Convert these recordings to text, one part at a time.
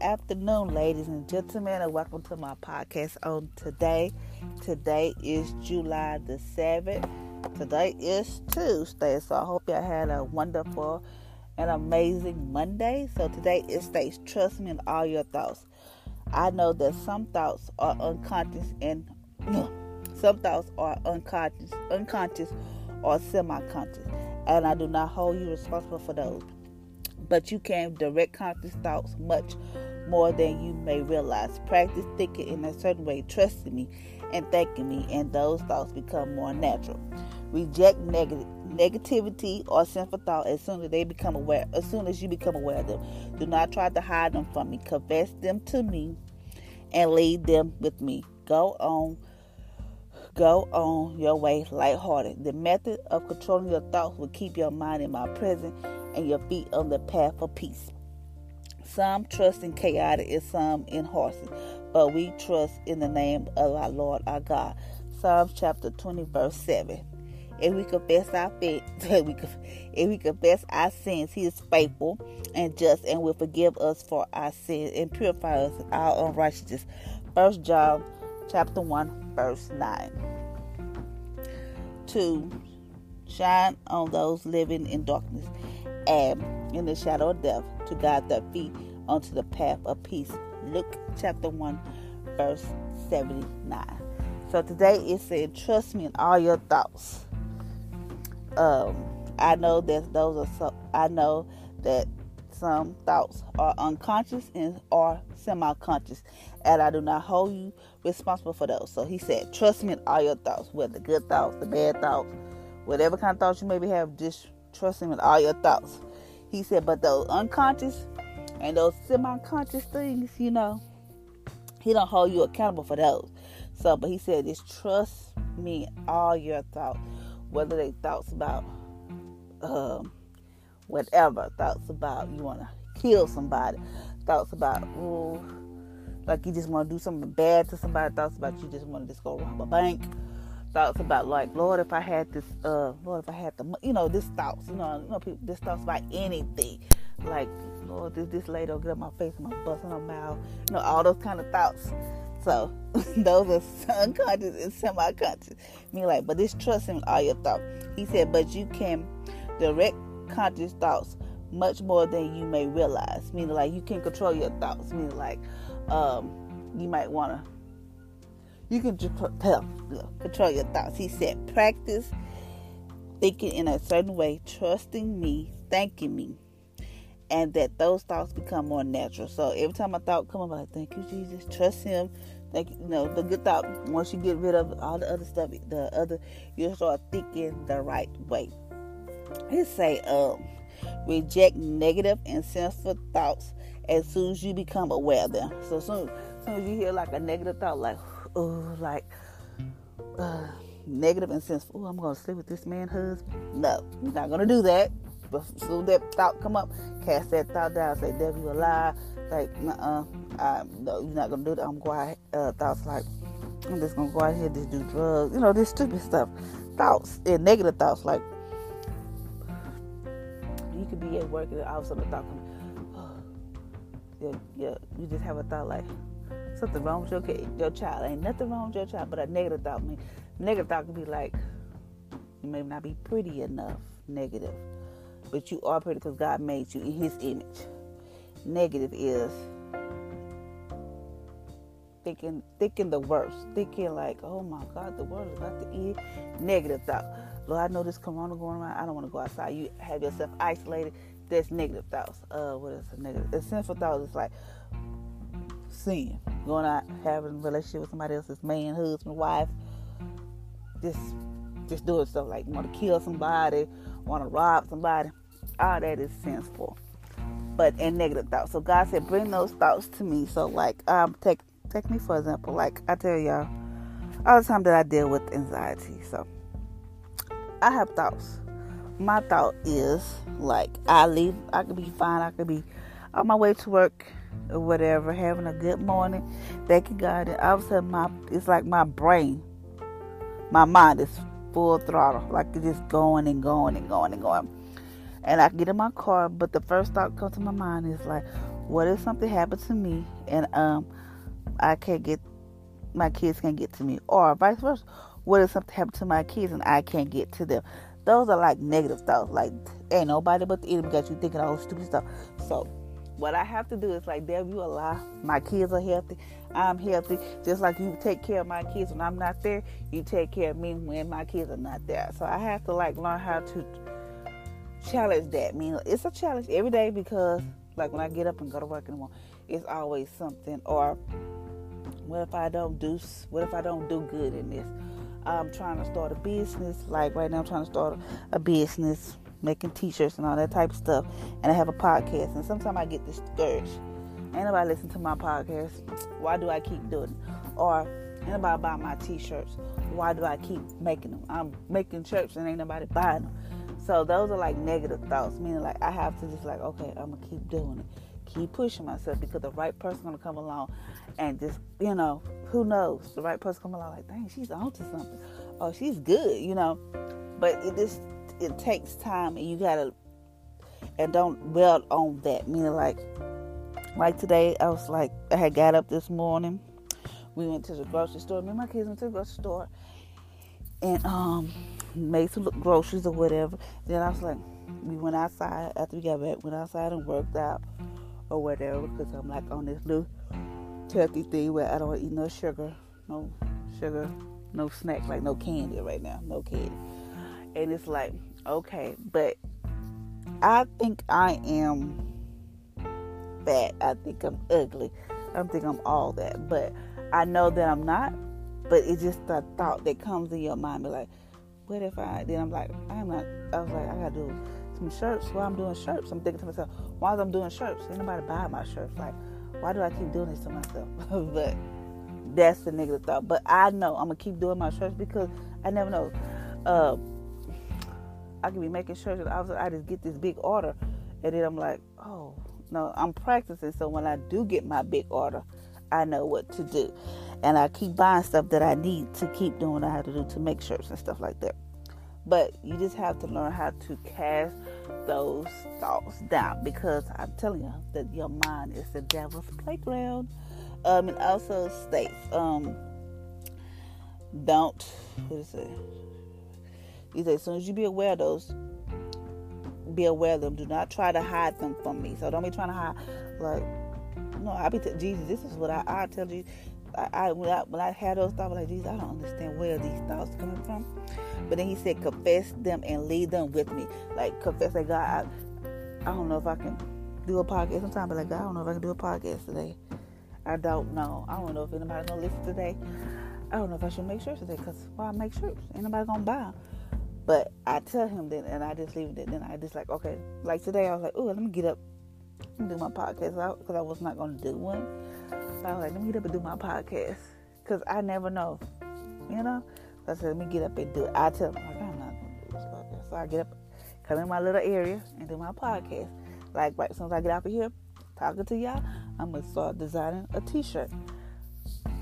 Afternoon, ladies and gentlemen, and welcome to my podcast on today. Today is July the 7th. Today is Tuesday, so I hope y'all had a wonderful and amazing Monday. So today it states, Trust me in all your thoughts. I know that some thoughts are unconscious and some thoughts are unconscious, unconscious or semi-conscious, and I do not hold you responsible for those but you can direct conscious thoughts much more than you may realize. Practice thinking in a certain way, trusting me and thanking me, and those thoughts become more natural. Reject negative negativity or sinful thought as soon as they become aware as soon as you become aware of them. Do not try to hide them from me. Confess them to me and lead them with me. Go on go on your way lighthearted. The method of controlling your thoughts will keep your mind in my presence and your feet on the path of peace. Some trust in chaotic and some in horses, but we trust in the name of our Lord our God. Psalms chapter 20, verse 7. If we confess our faith, if we confess our sins, He is faithful and just and will forgive us for our sins and purify us our unrighteousness. First John chapter 1, verse 9. 2. Shine on those living in darkness and in the shadow of death to guide their feet onto the path of peace. Luke chapter 1, verse 79. So today it said, Trust me in all your thoughts. Um, I know that those are so I know that some thoughts are unconscious and are semi-conscious, and I do not hold you responsible for those. So he said, "Trust me in all your thoughts, whether the good thoughts, the bad thoughts, whatever kind of thoughts you maybe have. Just trust him in all your thoughts." He said, "But those unconscious and those semi-conscious things, you know, he don't hold you accountable for those. So, but he said, just trust me in all your thoughts, whether they thoughts about." Um, whatever thoughts about you want to kill somebody, thoughts about ooh, like you just want to do something bad to somebody, thoughts about you just want to just go rob a bank, thoughts about like Lord if I had this, uh, Lord if I had the, you know, this thoughts, you know, you know, people, this thoughts about anything, like Lord this this lady will get up my face and my bust in her mouth, you know, all those kind of thoughts. So those are unconscious and semi-conscious. Me like, but this trust him all your thoughts. He said, but you can direct conscious thoughts much more than you may realize. Meaning, like you can control your thoughts. Meaning, like um, you might want to. You can just control your thoughts. He said, practice thinking in a certain way, trusting me, thanking me, and that those thoughts become more natural. So every time a thought come up, like thank you, Jesus, trust Him. Thank you, you know the good thought. Once you get rid of all the other stuff, the other you start thinking the right way. It say, um, reject negative and sinful thoughts as soon as you become aware of them. So soon, soon as you hear like a negative thought, like, oh, like, uh, negative and sinful. Oh, I'm gonna sleep with this man husband. No, you're not gonna do that. But soon that thought come up, cast that thought down. Say, devil, you a lie. Like, uh, uh no, you're not gonna do that. I'm going uh, thoughts like, I'm just gonna go out here just do drugs. You know, this stupid stuff. Thoughts and negative thoughts like, you could be at work and all of a sudden a thought comes, yeah, yeah, you just have a thought like something wrong with your kid, your child. Ain't nothing wrong with your child, but a negative thought. Mean, negative thought can be like you may not be pretty enough. Negative. but you are pretty because God made you in His image. Negative is thinking thinking the worst, thinking like, oh my God, the world is about to end. Negative thought. Lord, I know this corona going around. I don't want to go outside. You have yourself isolated. That's negative thoughts. Uh, what is a negative? A sinful thought is like sin, going out having a relationship with somebody else's man, husband, wife, just just doing stuff like want to kill somebody, want to rob somebody. All that is sinful, but and negative thoughts. So God said, bring those thoughts to me. So like, um, take take me for example. Like I tell y'all, all the time that I deal with anxiety. So I have thoughts. My thought is like I leave. I could be fine. I could be on my way to work or whatever, having a good morning. Thanking God. And all of a sudden, my it's like my brain, my mind is full throttle. Like it's just going and going and going and going. And I get in my car, but the first thought comes to my mind is like, what if something happened to me and um I can't get my kids can't get to me, or vice versa. What if something happened to my kids and I can't get to them? Those are like negative thoughts. Like ain't nobody but the enemy got you thinking all stupid stuff. So what I have to do is like, Deb, you allow my kids are healthy. I'm healthy. Just like you take care of my kids when I'm not there, you take care of me when my kids are not there. So I have to like learn how to challenge that. I mean, it's a challenge every day because like when I get up and go to work in the morning, it's always something. Or what if I don't do? What if I don't do good in this? I'm trying to start a business. Like right now, I'm trying to start a business making t-shirts and all that type of stuff and I have a podcast and sometimes I get discouraged. Ain't nobody listen to my podcast. Why do I keep doing it? Or anybody buy my t-shirts. Why do I keep making them? I'm making shirts and ain't nobody buying them. So those are like negative thoughts, meaning like I have to just like, okay, I'm gonna keep doing it. Keep pushing myself because the right person gonna come along and just, you know, who knows? The right person come along like, dang, she's onto something. Oh, she's good, you know. But it just it takes time and you gotta and don't dwell on that. Meaning like like today I was like I had got up this morning. We went to the grocery store. Me and my kids went to the grocery store and um made some groceries or whatever. Then I was like we went outside after we got back, went outside and worked out or whatever because I'm like on this new healthy thing where I don't eat no sugar, no sugar, no snack, like no candy right now, no candy. And it's like, okay, but I think I am fat. I think I'm ugly. I don't think I'm all that. But I know that I'm not. But it's just a thought that comes in your mind. Be like, what if I? Then I'm like, I'm not. I was like, I gotta do some shirts. Why I'm doing shirts? I'm thinking to myself, why am I doing shirts? Ain't nobody buy my shirts. Like, why do I keep doing this to myself? but that's the negative thought. But I know I'm gonna keep doing my shirts because I never know. Uh, I can be making sure that I just get this big order, and then I'm like, oh no, I'm practicing. So when I do get my big order, I know what to do, and I keep buying stuff that I need to keep doing I have to do to make shirts and stuff like that. But you just have to learn how to cast those thoughts down because I'm telling you that your mind is the devil's playground. Um, and also states, um, don't what is it? He said, as soon as you be aware of those, be aware of them. Do not try to hide them from me. So don't be trying to hide. Like, no, I be t- Jesus. This is what I, I tell you. I, I, when I when I had those thoughts, like Jesus, I don't understand where these thoughts coming from. But then He said, confess them and lead them with me. Like confess, like God, I, I don't know if I can do a podcast. Sometimes, but like God, I don't know if I can do a podcast today. I don't know. I don't know if anybody's gonna listen today. I don't know if I should make shirts today because why well, make shirts? Ain't nobody gonna buy. But I tell him then, and I just leave it. Then I just like, okay, like today I was like, oh, let me get up do my podcast out because I was not going to do one. So I was like, let me get up and do my podcast because I never know, you know. So I said, let me get up and do it. I tell him like, I'm not going to do this podcast. So I get up, come in my little area and do my podcast. Like right as soon as I get out of here, talking to y'all, I'm gonna start designing a T-shirt.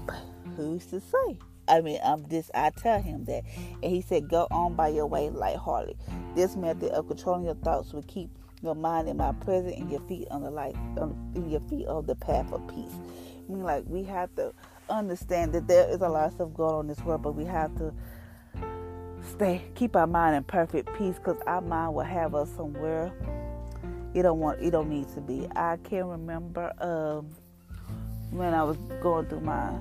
But who's to say? I mean, I'm just, I tell him that. And he said, go on by your way lightheartedly. This method of controlling your thoughts will keep your mind in my presence and your feet on the light, on, your feet on the path of peace. I mean, like, we have to understand that there is a lot of stuff going on in this world, but we have to stay keep our mind in perfect peace because our mind will have us somewhere it don't want it don't need to be. I can remember um, when I was going through my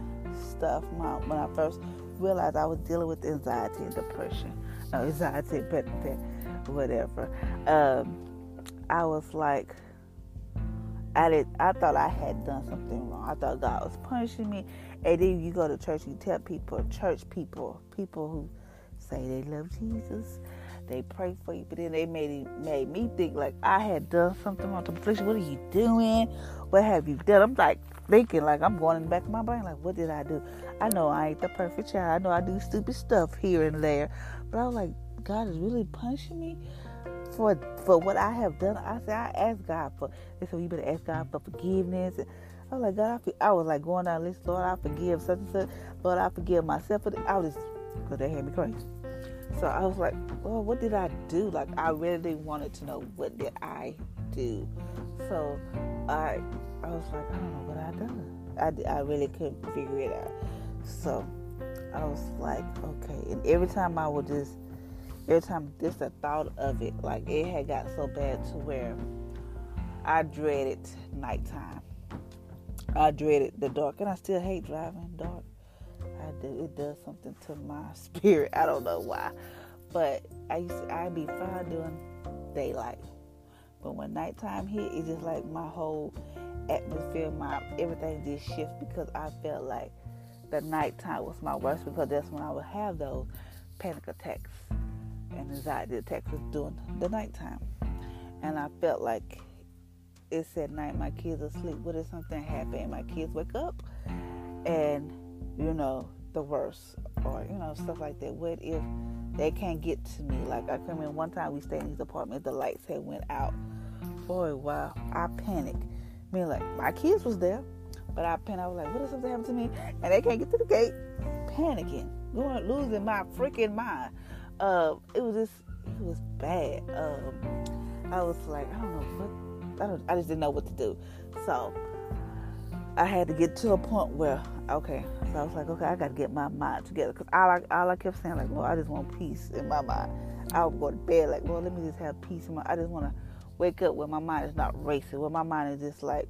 stuff, my, when I first realized I was dealing with anxiety and depression. Anxiety, but whatever. Um, I was like, I did. I thought I had done something wrong. I thought God was punishing me. And then you go to church, you tell people, church people, people who say they love Jesus, they pray for you, but then they made made me think like I had done something wrong. What are you doing? What have you done? I'm like thinking like I'm going in the back of my brain like, what did I do? I know I ain't the perfect child. I know I do stupid stuff here and there, but I was like, God is really punishing me for for what I have done. I said I asked God for. They said you better ask God for forgiveness. I was like, God, I, I was like going down the list. Lord, I forgive such and such. Lord, I forgive myself. I was because they had me crazy. So I was like, well, what did I do? Like, I really wanted to know what did I do. So I, I was like, I don't know what I done. I, I really couldn't figure it out. So I was like, okay. And every time I would just, every time just the thought of it, like it had got so bad to where I dreaded nighttime. I dreaded the dark, and I still hate driving dark. I do. It does something to my spirit. I don't know why, but I used to, I'd be fine doing daylight, but when nighttime hit, it's just like my whole atmosphere, my everything just shifts because I felt like the nighttime was my worst because that's when I would have those panic attacks and anxiety attacks was during the nighttime, and I felt like it's at night. My kids are asleep. What if something happened? My kids wake up, and you know, the worst or, you know, stuff like that. What if they can't get to me? Like I come in one time we stayed in these apartments, the lights had went out. Boy, wow, I panicked. I mean like my kids was there, but I panicked. I was like, what if something happened to me? And they can't get to the gate. Panicking. Going losing my freaking mind. Uh, it was just it was bad. Um, I was like, I don't know what I don't I just didn't know what to do. So I had to get to a point where okay, so I was like, okay, I got to get my mind together because all I, all I kept saying like, Lord, I just want peace in my mind. I would go to bed like, Lord, let me just have peace in my. I just want to wake up where my mind is not racing, where my mind is just like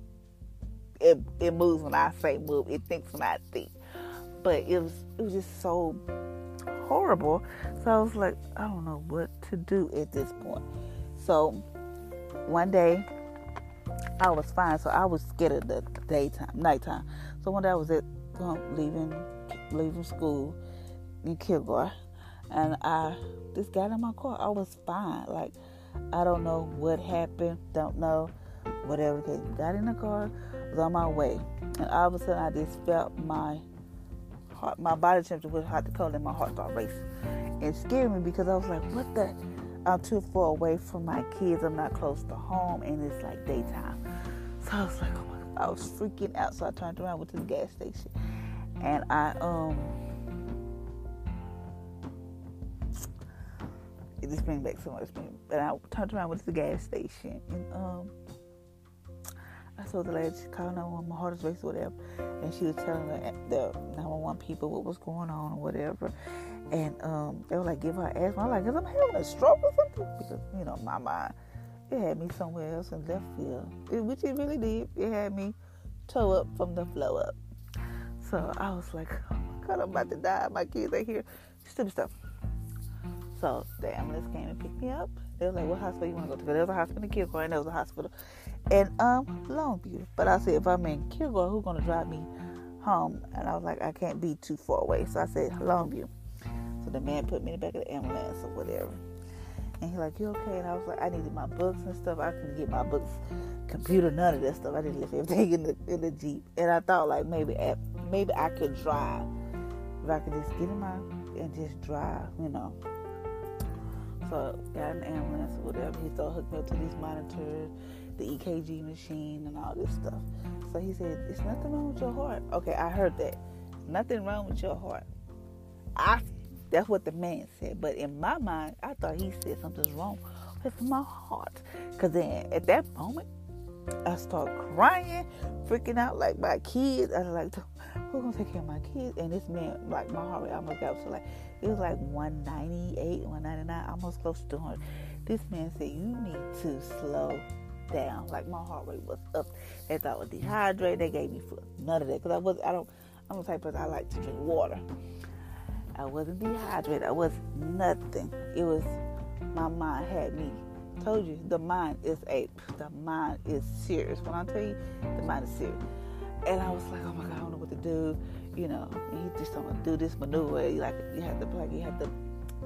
it. It moves when I say move. It thinks when I think. But it was it was just so horrible. So I was like, I don't know what to do at this point. So one day I was fine, so I was scared of the daytime, nighttime. So one day I was at um, leaving leaving school in Kilgore, and I just got in my car. I was fine. Like I don't know what happened. Don't know whatever. Cause got in the car, was on my way, and all of a sudden I just felt my heart, my body temperature was hot to cold, and my heart started racing. It scared me because I was like, "What the." I'm too far away from my kids. I'm not close to home, and it's like daytime. So I was like, oh my. I was freaking out. So I turned around, went to the gas station, and I um. It just brings back so much. But I turned around, went to the gas station, and um. I saw the lady called 911, my heart is racing, whatever. And she was telling the, the 911 people what was going on or whatever. And um, they were like, give her asthma. I'm like, because I'm having a stroke or something. Because, you know, my mind, it had me somewhere else in left field, it, which it really did. It had me toe up from the flow up. So I was like, oh my God, I'm about to die. My kids are here. Stupid stuff. So the ambulance came and picked me up. They were like, what hospital you want to go to? There was a hospital in Kilgore and there was a hospital in um, Longview. But I said, if I'm in Kilgore, who's going to drive me home? And I was like, I can't be too far away. So I said, Longview. So the man put me in the back of the ambulance or whatever. And he's like, You okay? And I was like, I needed my books and stuff. I couldn't get my books, computer, none of that stuff. I didn't leave everything in the in the Jeep. And I thought like maybe maybe I could drive. If I could just get in my and just drive, you know. So got an ambulance or whatever. He started hooking up to these monitors, the EKG machine and all this stuff. So he said, "It's nothing wrong with your heart. Okay, I heard that. Nothing wrong with your heart. I that's what the man said. But in my mind, I thought he said something's wrong with my heart. Because then at that moment, I start crying, freaking out like my kids. I was like, who's gonna take care of my kids? And this man, like my heart rate almost got to like it was like 198, 199, almost close to 200. This man said, "You need to slow down." Like my heart rate was up. They thought I was dehydrated. They gave me food. None of that because I was. I don't. I'm the type of person I like to drink water. I wasn't dehydrated. I was nothing. It was my mind had me. Told you the mind is a the mind is serious. When I tell you the mind is serious. And I was like, oh my god, I don't know what to do. You know, he just don't do this maneuver. Like you had to like you had to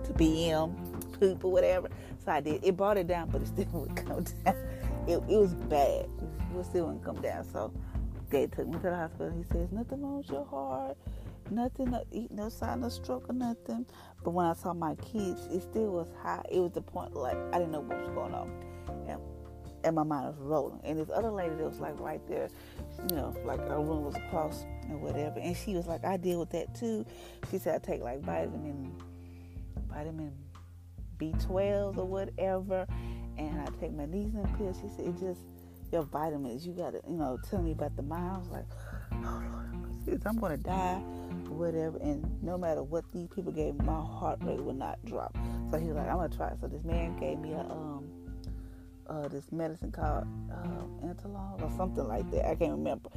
to BM poop or whatever. So I did. It brought it down, but it still wouldn't come down. It, it was bad. It still wouldn't come down. So they took me to the hospital. He says nothing wrong with your heart nothing, no sign of stroke or nothing. But when I saw my kids, it still was high. It was the point like I didn't know what was going on, and my mind was rolling. And this other lady that was like right there, you know, like our room was across and whatever. And she was like, I deal with that too. She said I take like vitamin, vitamin B12 or whatever, and I take magnesium pills. She said it just your vitamins. You gotta, you know, tell me about the mind. I was like, oh Lord, I'm gonna die whatever. And no matter what these people gave me, my heart rate would not drop. So he was like, I'm gonna try. So this man gave me a um uh this medicine called uh, or something like that. I can't remember.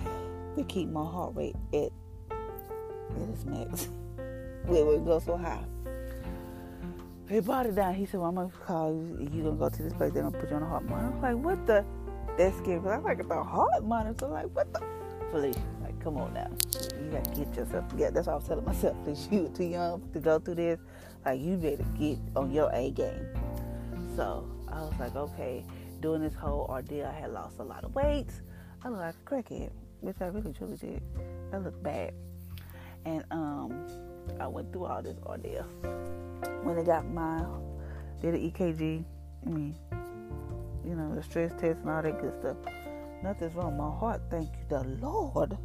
To keep my heart rate at at its max. Where would go so high. He brought it down. He said, well, I'm gonna call you. You gonna go to this place? They're gonna put you on a heart monitor. I was like, what the? That's scary. I am like the heart monitor. Like, what the? Felicia, like, Come on now. You got to get yourself together. That's what I was telling myself. That you were too young to go through this. Like, you better get on your A game. So I was like, okay. Doing this whole ordeal, I had lost a lot of weight. I looked like a crackhead, which I really truly did. I looked bad. And um, I went through all this ordeal. When they got my, did an EKG, I mean, you know, the stress test and all that good stuff. Nothing's wrong with my heart, thank you the Lord.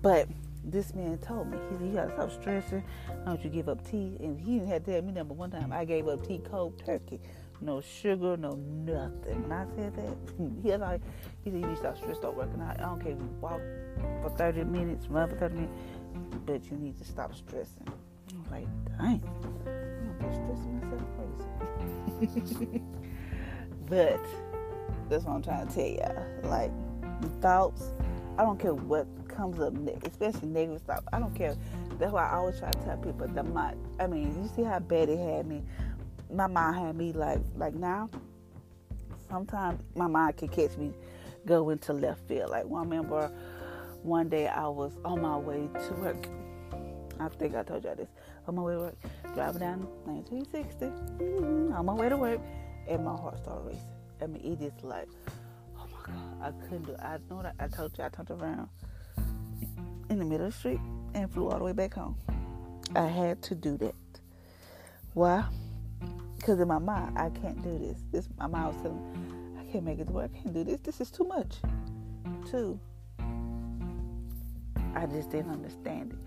But this man told me, he said, You gotta stop stressing. Don't you give up tea? And he had to tell me number one time I gave up tea cold turkey. No sugar, no nothing. When I said that, he was like, he said, You need to stop start working out. I don't care if you walk for 30 minutes, run for 30 minutes, but you need to stop stressing. I was like, dang, I'm gonna stressing myself crazy. but that's what I'm trying to tell y'all. Like, thoughts, I don't care what comes up, especially negative stuff. I don't care. That's why I always try to tell people that my, I mean, you see how bad it had me. My mind had me like, like now. Sometimes my mind can catch me go into left field. Like one remember one day I was on my way to work. I think I told y'all this. On my way to work, driving down 1960, mm-hmm, on my way to work, and my heart started racing. I mean, it is like, oh my God, I couldn't do. It. I know that I told you I turned around in the middle of the street and flew all the way back home. I had to do that. Why? Because in my mind, I can't do this. This my mind was telling me, I can't make it to work. I can't do this. This is too much. Two, I just didn't understand it.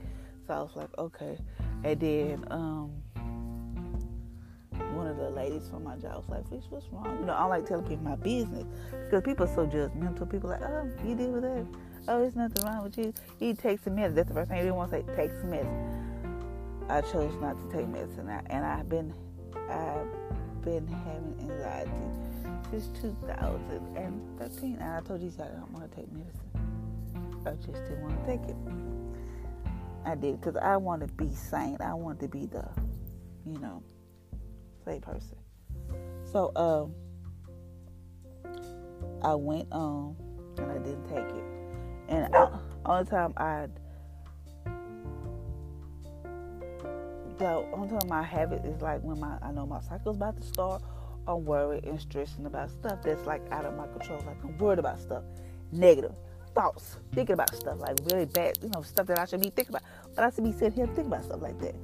So I was like, okay. And then um, one of the ladies from my job was like, Fish, what's wrong? You know, I like telling people my business because people are so judgmental. People are like, oh, you deal with that oh, there's nothing wrong with you. He takes some medicine. That's the first thing he want to say, take medicine. I chose not to take medicine, and I've been, I've been having anxiety since 2013. And I told you I don't want to take medicine. I just didn't want to take it. I did because I want to be sane. I want to be the, you know, sane person. So, um, I went on and I didn't take it. And I, only time I the only time I have it is like when my I know my cycle's about to start. I'm worried and stressing about stuff that's like out of my control. Like I'm worried about stuff, negative thoughts, thinking about stuff like really bad, you know, stuff that I should be thinking about. But I should be sitting here thinking about stuff like that.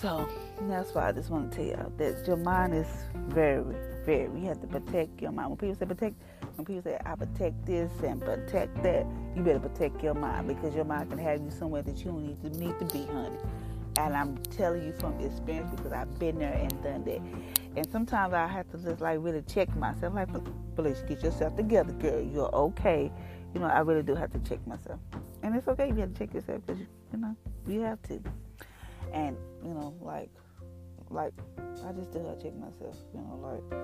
So that's why I just want to tell you that your mind is very, very. You have to protect your mind. When people say protect when people say, I protect this and protect that, you better protect your mind because your mind can have you somewhere that you don't need to need to be, honey. And I'm telling you from experience because I've been there and done that. And sometimes I have to just like really check myself. Like, please get yourself together, girl. You're okay. You know, I really do have to check myself. and it's okay you have to check yourself because you know you have to. And you know, like, like I just do have to check myself. You know, like,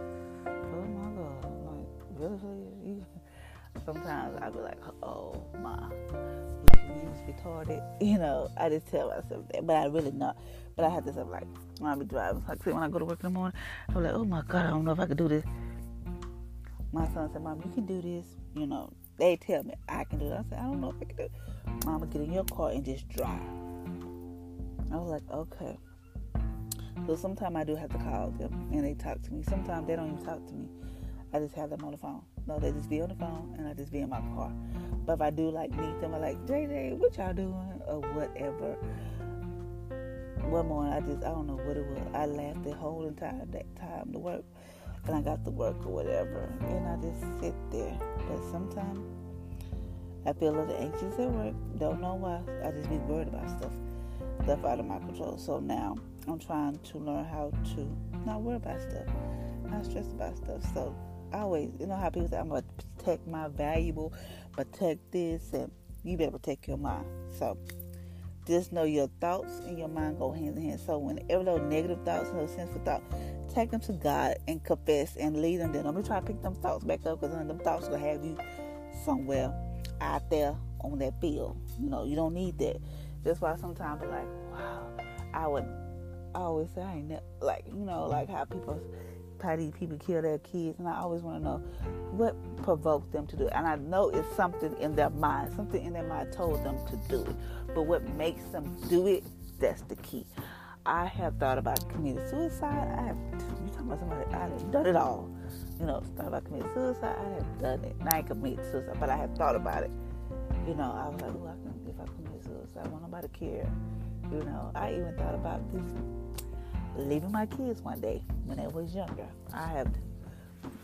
oh my god, like really, you. Sometimes I be like, oh my, you retarded. You know, I just tell myself that, but I really not. But I have this, I'm like, when I be driving, like when I go to work in the morning, I'm like, oh my god, I don't know if I can do this. My son said, Mom, you can do this. You know, they tell me I can do it. I said, I don't know if I can do it. Mama, get in your car and just drive. I was like, okay. So sometimes I do have to call them and they talk to me. Sometimes they don't even talk to me. I just have them on the phone. No, they just be on the phone and I just be in my car. But if I do like meet them, I like, JJ, what y'all doing? Or whatever. One morning I just I don't know what it was. I laughed the whole entire that time to work. And I got to work or whatever. And I just sit there. But sometimes I feel a little anxious at work. Don't know why. I just be worried about stuff. Stuff out of my control. So now I'm trying to learn how to not worry about stuff. Not stress about stuff. So Always, you know how people say, I'm going to protect my valuable, protect this, and you better protect your mind. So just know your thoughts and your mind go hand in hand. So whenever those negative thoughts and those sinful thoughts, take them to God and confess and lead them. Don't be trying to pick them thoughts back up because then them thoughts will have you somewhere out there on that field. You know, you don't need that. That's why sometimes I'm like, wow, I would always say I ain't ne-, like you know like how people how these people kill their kids, and I always want to know what provoked them to do it. And I know it's something in their mind, something in their mind told them to do it. But what makes them do it, that's the key. I have thought about committing suicide. I have, you talking about somebody, I have done it all. You know, thought about committing suicide. I have done it. And I ain't committed suicide, but I have thought about it. You know, I was like, oh, I can, if I commit suicide, I want nobody to care. You know, I even thought about this leaving my kids one day when they was younger. I have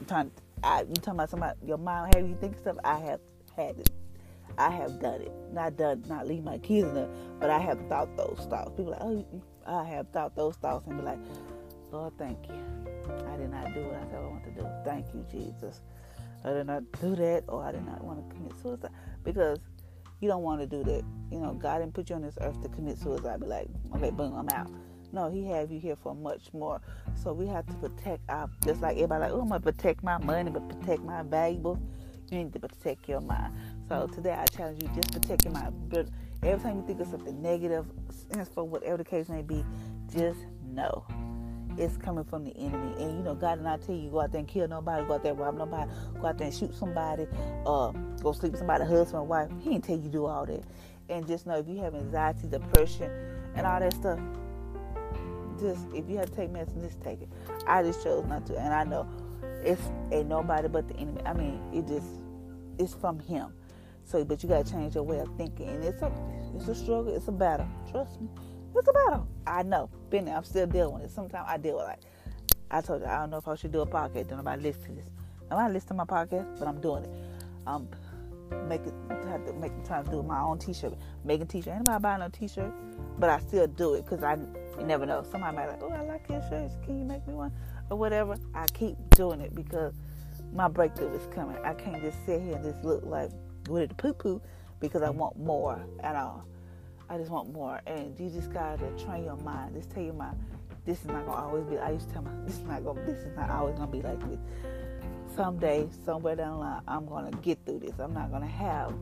trying. I, you talking about somebody your mom have you think stuff? I have had it. I have done it. Not done. Not leave my kids in there, but I have thought those thoughts. People like, oh, I have thought those thoughts and be like, Lord, thank you. I did not do what I said I want to do. Thank you, Jesus. I did not do that, or I did not want to commit suicide because you don't want to do that. You know, God didn't put you on this earth to commit suicide. Be like, okay, boom, I'm out. No, he have you here for much more. So we have to protect our, just like everybody like, oh, I'm to protect my money, but protect my valuables. You need to protect your mind. So today I challenge you, just protect your mind. But every time you think of something negative, for whatever the case may be, just know it's coming from the enemy. And you know, God did not tell you go out there and kill nobody, go out there and rob nobody, go out there and shoot somebody, uh, go sleep with somebody, husband, wife. He didn't tell you do all that. And just know if you have anxiety, depression, and all that stuff, just if you have to take medicine, just take it. I just chose not to, and I know it's ain't nobody but the enemy. I mean, it just it's from him. So, but you gotta change your way of thinking, and it's a it's a struggle. It's a battle. Trust me, it's a battle. I know. Been there. I'm still dealing with it. Sometimes I deal with like I told you. I don't know if I should do a podcast. Don't nobody listen to this. I'm not listening to my podcast, but I'm doing it. Um, making have to make trying to do my own T-shirt, making T-shirt. Anybody buying a T-shirt? But I still do it because I you never know. Somebody might like, oh, I like your shirts. Can you make me one or whatever? I keep doing it because my breakthrough is coming. I can't just sit here and just look like with the poo poo because I want more at all. I just want more, and you just gotta train your mind. Just tell your mind, this is not gonna always be. I used to tell my, this is not gonna, this is not always gonna be like this. Someday, somewhere down the line, I'm gonna get through this. I'm not gonna have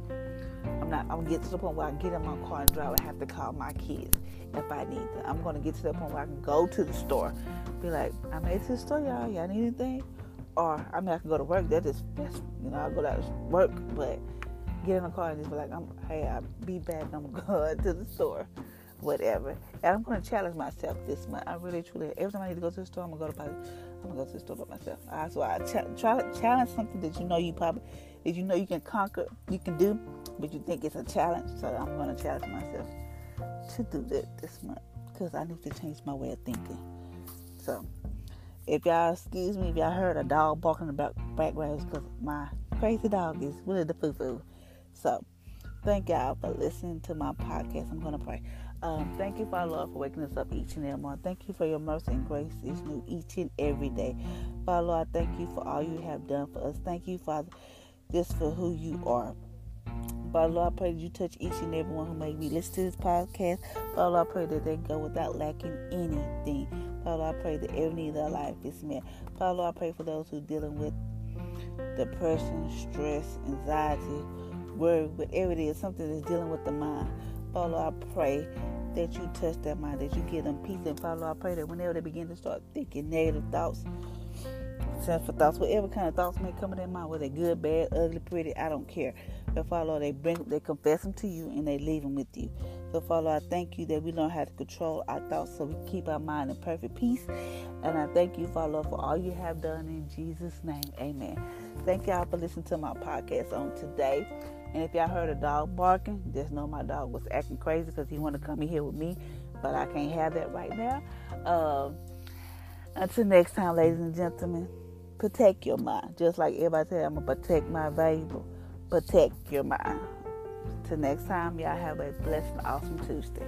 I'm not. I'm gonna get to the point where I get in my car and drive and have to call my kids if I need to. I'm gonna get to the point where I can go to the store, be like, I made it to the store, y'all. Y'all need anything? Or I mean, I can go to work. That is best. You know, I go to work, but get in the car and just be like, I'm. Hey, I'll be back. I'm going to the store, whatever. And I'm gonna challenge myself this month. I really, truly. Every time I need to go to the store, I'm gonna go to. I'm gonna go to the store by myself. Right, so I ch- try challenge something that you know you probably, that you know you can conquer, you can do but you think it's a challenge. So I'm going to challenge myself to do that this month because I need to change my way of thinking. So if y'all excuse me, if y'all heard a dog barking in the background, because my crazy dog is really the foo foo. So thank y'all for listening to my podcast. I'm going to pray. Um, thank you, Father Lord, for waking us up each and every morning. Thank you for your mercy and grace is new each and every day. Father Lord, thank you for all you have done for us. Thank you, Father, just for who you are. Father Lord, I pray that you touch each and every one who may be listening to this podcast. Father Lord, I pray that they go without lacking anything. Father Lord, I pray that every need of their life is met. Father Lord, I pray for those who are dealing with depression, stress, anxiety, worry, whatever it is, something that's dealing with the mind. Father Lord, I pray that you touch their mind, that you give them peace. And Father Lord, I pray that whenever they begin to start thinking negative thoughts, sinful thoughts, whatever kind of thoughts may come in their mind, whether good, bad, ugly, pretty, I don't care. But Father they bring, they confess them to you and they leave them with you. So Father I thank you that we learn how to control our thoughts so we keep our mind in perfect peace. And I thank you, Father for all you have done in Jesus' name. Amen. Thank y'all for listening to my podcast on today. And if y'all heard a dog barking, just know my dog was acting crazy because he wanted to come in here with me, but I can't have that right now. Um, until next time, ladies and gentlemen protect your mind. Just like everybody said, I'm to protect my valuable. Protect your mind. Till next time, y'all have a blessed, awesome Tuesday.